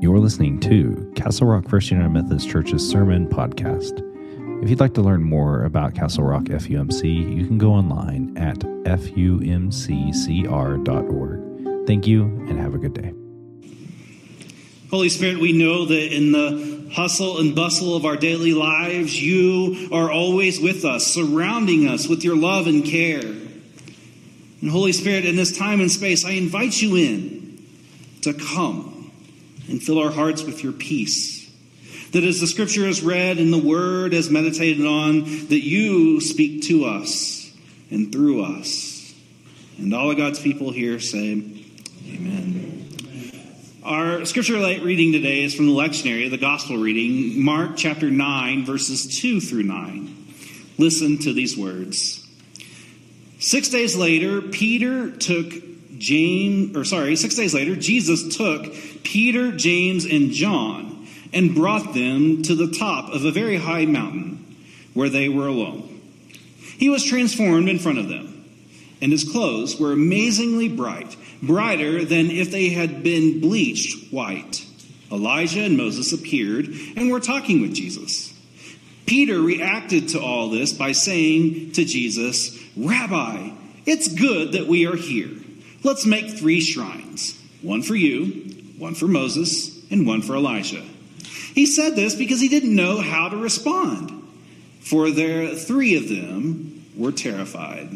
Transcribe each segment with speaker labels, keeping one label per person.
Speaker 1: You're listening to Castle Rock First United Methodist Church's Sermon Podcast. If you'd like to learn more about Castle Rock FUMC, you can go online at fumccr.org. Thank you and have a good day.
Speaker 2: Holy Spirit, we know that in the hustle and bustle of our daily lives, you are always with us, surrounding us with your love and care. And Holy Spirit, in this time and space, I invite you in to come and fill our hearts with your peace. That as the scripture is read and the word is meditated on, that you speak to us and through us. And all of God's people here say, Amen. Our scripture light reading today is from the lectionary, the gospel reading, Mark chapter 9, verses 2 through 9. Listen to these words. Six days later, Peter took James, or sorry, six days later, Jesus took Peter, James, and John and brought them to the top of a very high mountain where they were alone. He was transformed in front of them, and his clothes were amazingly bright brighter than if they had been bleached white. Elijah and Moses appeared and were talking with Jesus. Peter reacted to all this by saying to Jesus, Rabbi, it's good that we are here. Let's make three shrines one for you, one for Moses, and one for Elijah. He said this because he didn't know how to respond, for there three of them were terrified.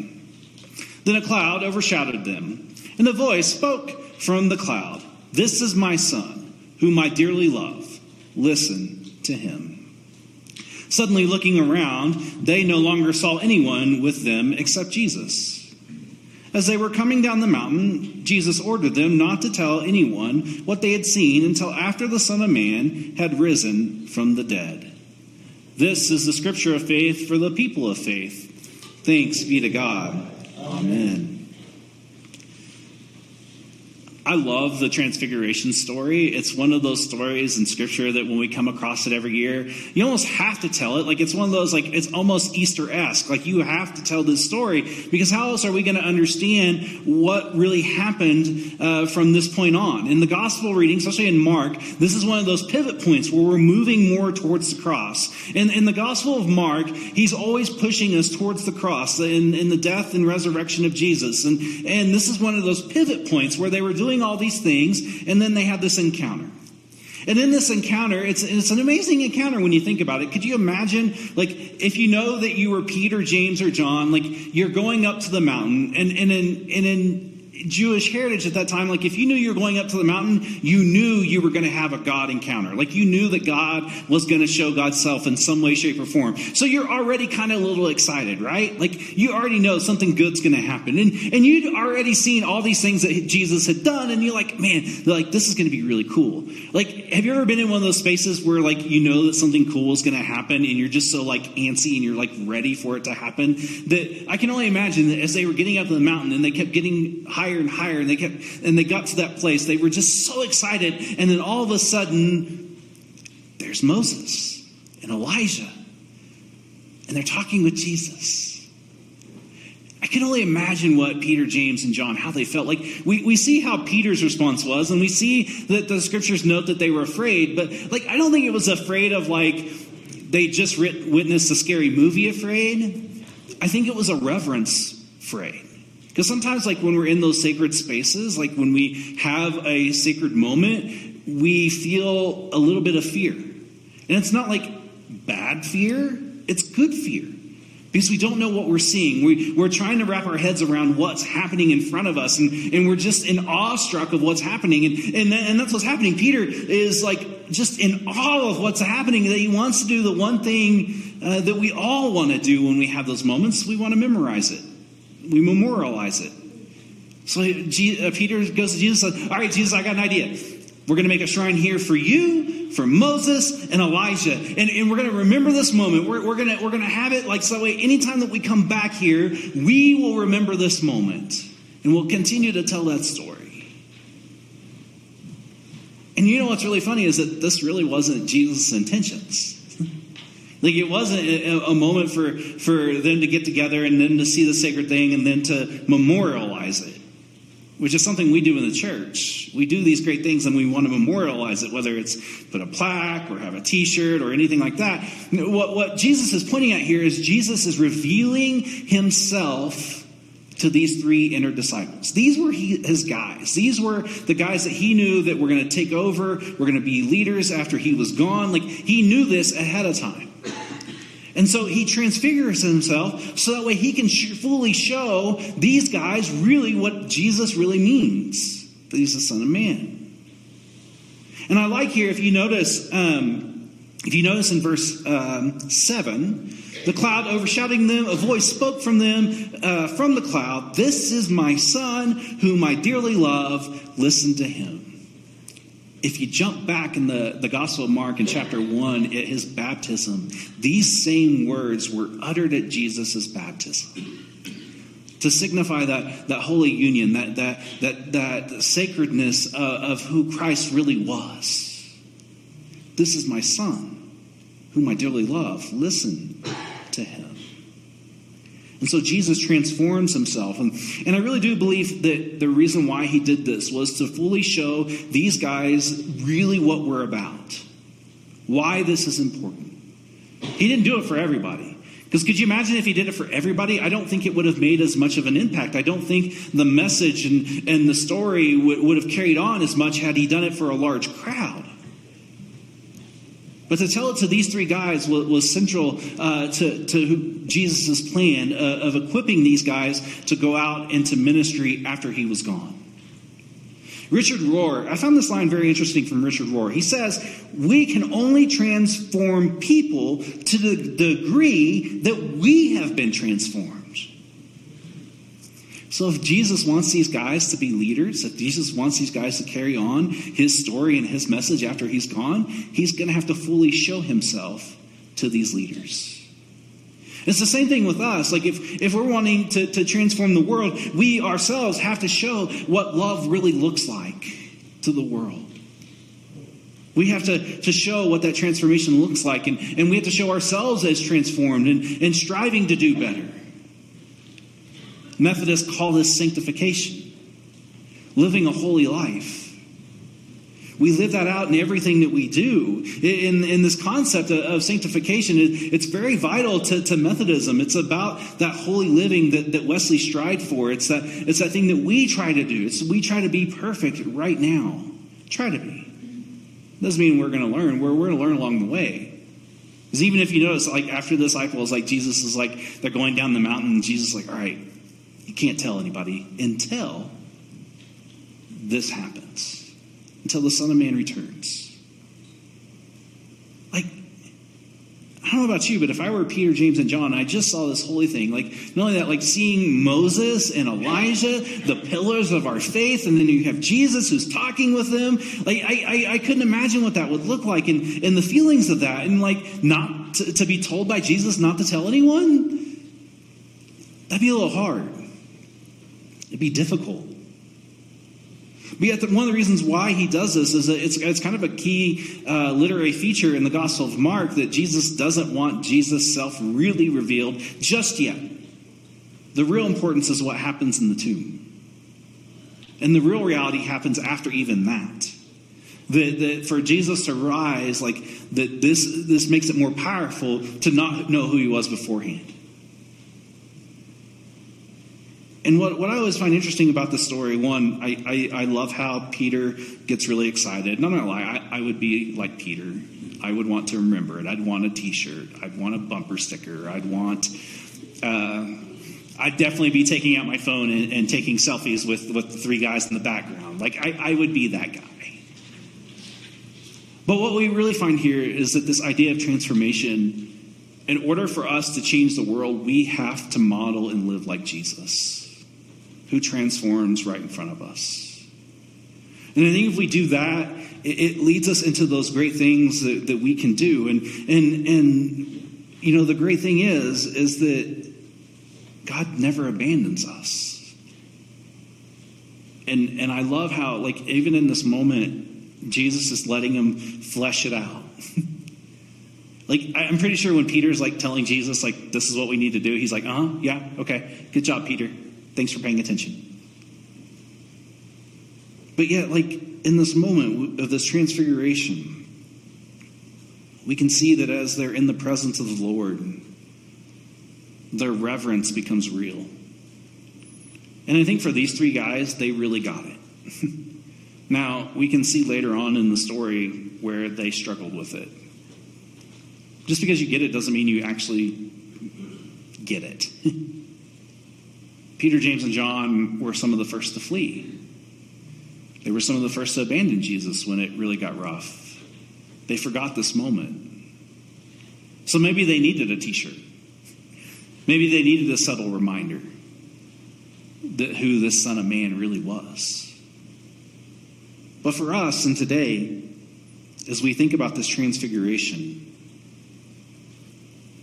Speaker 2: Then a cloud overshadowed them and the voice spoke from the cloud This is my son, whom I dearly love. Listen to him. Suddenly, looking around, they no longer saw anyone with them except Jesus. As they were coming down the mountain, Jesus ordered them not to tell anyone what they had seen until after the Son of Man had risen from the dead. This is the scripture of faith for the people of faith. Thanks be to God. Amen. I love the Transfiguration story. It's one of those stories in Scripture that when we come across it every year, you almost have to tell it. Like it's one of those, like it's almost Easter esque. Like you have to tell this story because how else are we going to understand what really happened uh, from this point on? In the Gospel reading, especially in Mark, this is one of those pivot points where we're moving more towards the cross. And in the Gospel of Mark, he's always pushing us towards the cross in, the death and resurrection of Jesus. And and this is one of those pivot points where they were doing all these things, and then they have this encounter. And in this encounter, it's, it's an amazing encounter when you think about it. Could you imagine, like, if you know that you were Peter, James, or John, like, you're going up to the mountain, and, and, in, and in Jewish heritage at that time, like if you knew you were going up to the mountain, you knew you were going to have a God encounter. Like you knew that God was going to show God's self in some way, shape, or form. So you're already kind of a little excited, right? Like you already know something good's going to happen. And, and you'd already seen all these things that Jesus had done, and you're like, man, like this is going to be really cool. Like, have you ever been in one of those spaces where like you know that something cool is going to happen and you're just so like antsy and you're like ready for it to happen? That I can only imagine that as they were getting up to the mountain and they kept getting higher higher and higher, and they kept, and they got to that place. They were just so excited, and then all of a sudden, there's Moses and Elijah, and they're talking with Jesus. I can only imagine what Peter, James, and John, how they felt. Like, we, we see how Peter's response was, and we see that the scriptures note that they were afraid, but, like, I don't think it was afraid of, like, they just witnessed a scary movie afraid. I think it was a reverence afraid. Because sometimes, like when we're in those sacred spaces, like when we have a sacred moment, we feel a little bit of fear. And it's not like bad fear, it's good fear. Because we don't know what we're seeing. We, we're trying to wrap our heads around what's happening in front of us, and, and we're just in awestruck of what's happening. And, and, and that's what's happening. Peter is like just in awe of what's happening, that he wants to do the one thing uh, that we all want to do when we have those moments. We want to memorize it we memorialize it. So uh, Peter goes to Jesus and says, All right, Jesus, I got an idea. We're going to make a shrine here for you, for Moses, and Elijah. And, and we're going to remember this moment. We're, we're, going to, we're going to have it like so way anytime that we come back here, we will remember this moment. And we'll continue to tell that story. And you know what's really funny is that this really wasn't Jesus' intentions. Like it wasn't a, a, moment for, for them to get together and then to see the sacred thing and then to memorialize it. which is something we do in the church. We do these great things and we want to memorialize it, whether it's put a plaque or have a t shirt or anything like that. What, what Jesus is pointing at here is Jesus is revealing himself to these three inner disciples. These were he, his guys. These were the guys that he knew that were going to take over, were going to be leaders after he was gone. Like he knew this ahead of time. And so he transfigures himself so that way he can fully show these guys really what Jesus really means that he's the Son of Man. And I like here, if you notice, um, if you notice in verse um, 7, the cloud overshadowing them, a voice spoke from them uh, from the cloud, This is my Son, whom I dearly love. Listen to him if you jump back in the, the Gospel of Mark in chapter 1 at his baptism, these same words were uttered at Jesus' baptism to signify that, that holy union, that, that, that, that sacredness uh, of who Christ really was. This is my son, whom I dearly love. Listen to him. And so Jesus transforms himself. And, and I really do believe that the reason why he did this was to fully show these guys really what we're about, why this is important. He didn't do it for everybody. Because could you imagine if he did it for everybody? I don't think it would have made as much of an impact. I don't think the message and, and the story would, would have carried on as much had he done it for a large crowd. But to tell it to these three guys was, was central uh, to, to Jesus' plan uh, of equipping these guys to go out into ministry after he was gone. Richard Rohr, I found this line very interesting from Richard Rohr. He says, We can only transform people to the degree that we have been transformed. So if Jesus wants these guys to be leaders, if Jesus wants these guys to carry on his story and his message after he's gone, he's going to have to fully show himself to these leaders. It's the same thing with us. Like if, if we're wanting to, to transform the world, we ourselves have to show what love really looks like to the world. We have to, to show what that transformation looks like, and, and we have to show ourselves as transformed and, and striving to do better. Methodists call this sanctification, living a holy life. We live that out in everything that we do. In, in this concept of sanctification, it's very vital to, to Methodism. It's about that holy living that, that Wesley strived for. It's that, it's that thing that we try to do. It's, we try to be perfect right now. Try to be. Doesn't mean we're going to learn. We're, we're going to learn along the way. Because even if you notice, like after the disciples, like Jesus is like, they're going down the mountain, and Jesus is like, all right, you can't tell anybody until this happens, until the Son of Man returns. Like, I don't know about you, but if I were Peter, James, and John, I just saw this holy thing. Like, not only that, like seeing Moses and Elijah, the pillars of our faith, and then you have Jesus who's talking with them. Like, I, I, I couldn't imagine what that would look like and, and the feelings of that. And, like, not to, to be told by Jesus not to tell anyone. That'd be a little hard. It'd be difficult. But yet, one of the reasons why he does this is that it's, it's kind of a key uh, literary feature in the Gospel of Mark that Jesus doesn't want Jesus' self really revealed just yet. The real importance is what happens in the tomb. And the real reality happens after even that. That, that for Jesus to rise, like that this this makes it more powerful to not know who he was beforehand. And what, what I always find interesting about the story, one, I, I, I love how Peter gets really excited. Not gonna lie, I, I would be like Peter. I would want to remember it. I'd want a T-shirt. I'd want a bumper sticker. I'd want. Uh, I'd definitely be taking out my phone and, and, taking selfies with with the three guys in the background. Like I, I would be that guy. But what we really find here is that this idea of transformation, in order for us to change the world, we have to model and live like Jesus who transforms right in front of us. And I think if we do that, it, it leads us into those great things that, that we can do. And, and, and, you know, the great thing is, is that God never abandons us. And, and I love how, like, even in this moment, Jesus is letting him flesh it out. like, I'm pretty sure when Peter's like telling Jesus, like, this is what we need to do, he's like, uh huh, yeah, okay, good job, Peter. Thanks for paying attention. But yet, like in this moment of this transfiguration, we can see that as they're in the presence of the Lord, their reverence becomes real. And I think for these three guys, they really got it. now, we can see later on in the story where they struggled with it. Just because you get it doesn't mean you actually get it. Peter, James, and John were some of the first to flee. They were some of the first to abandon Jesus when it really got rough. They forgot this moment. So maybe they needed a t shirt. Maybe they needed a subtle reminder that who this Son of Man really was. But for us and today, as we think about this transfiguration,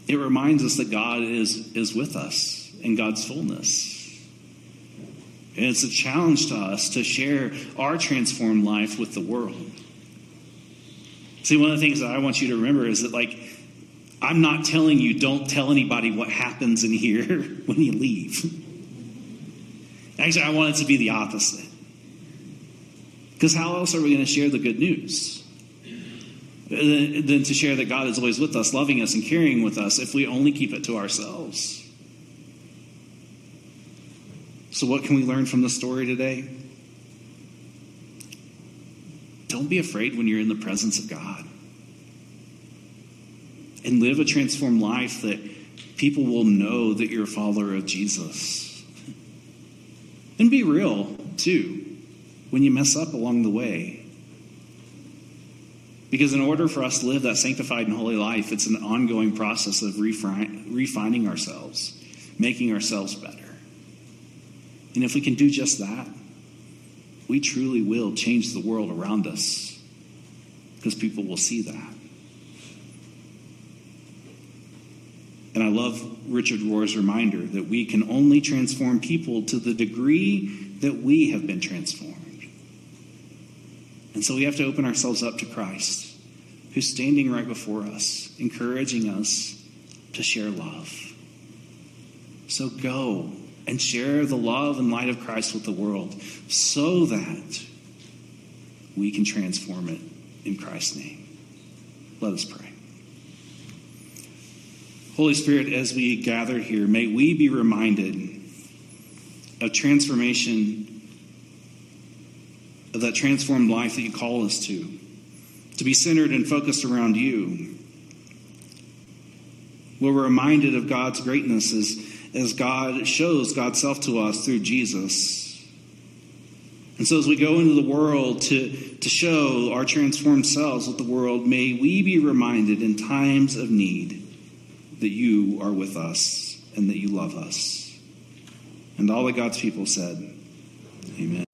Speaker 2: it reminds us that God is, is with us in God's fullness. And it's a challenge to us to share our transformed life with the world. See, one of the things that I want you to remember is that, like, I'm not telling you don't tell anybody what happens in here when you leave. Actually, I want it to be the opposite. Because how else are we going to share the good news? Than to share that God is always with us, loving us, and caring with us if we only keep it to ourselves. So, what can we learn from the story today? Don't be afraid when you're in the presence of God. And live a transformed life that people will know that you're a follower of Jesus. And be real, too, when you mess up along the way. Because in order for us to live that sanctified and holy life, it's an ongoing process of refining ourselves, making ourselves better. And if we can do just that, we truly will change the world around us because people will see that. And I love Richard Rohr's reminder that we can only transform people to the degree that we have been transformed. And so we have to open ourselves up to Christ, who's standing right before us, encouraging us to share love. So go and share the love and light of Christ with the world so that we can transform it in Christ's name. Let us pray. Holy Spirit, as we gather here, may we be reminded of transformation, of that transformed life that you call us to, to be centered and focused around you. We're reminded of God's greatness as, as God shows God's self to us through Jesus. And so, as we go into the world to, to show our transformed selves with the world, may we be reminded in times of need that you are with us and that you love us. And all of God's people said, Amen.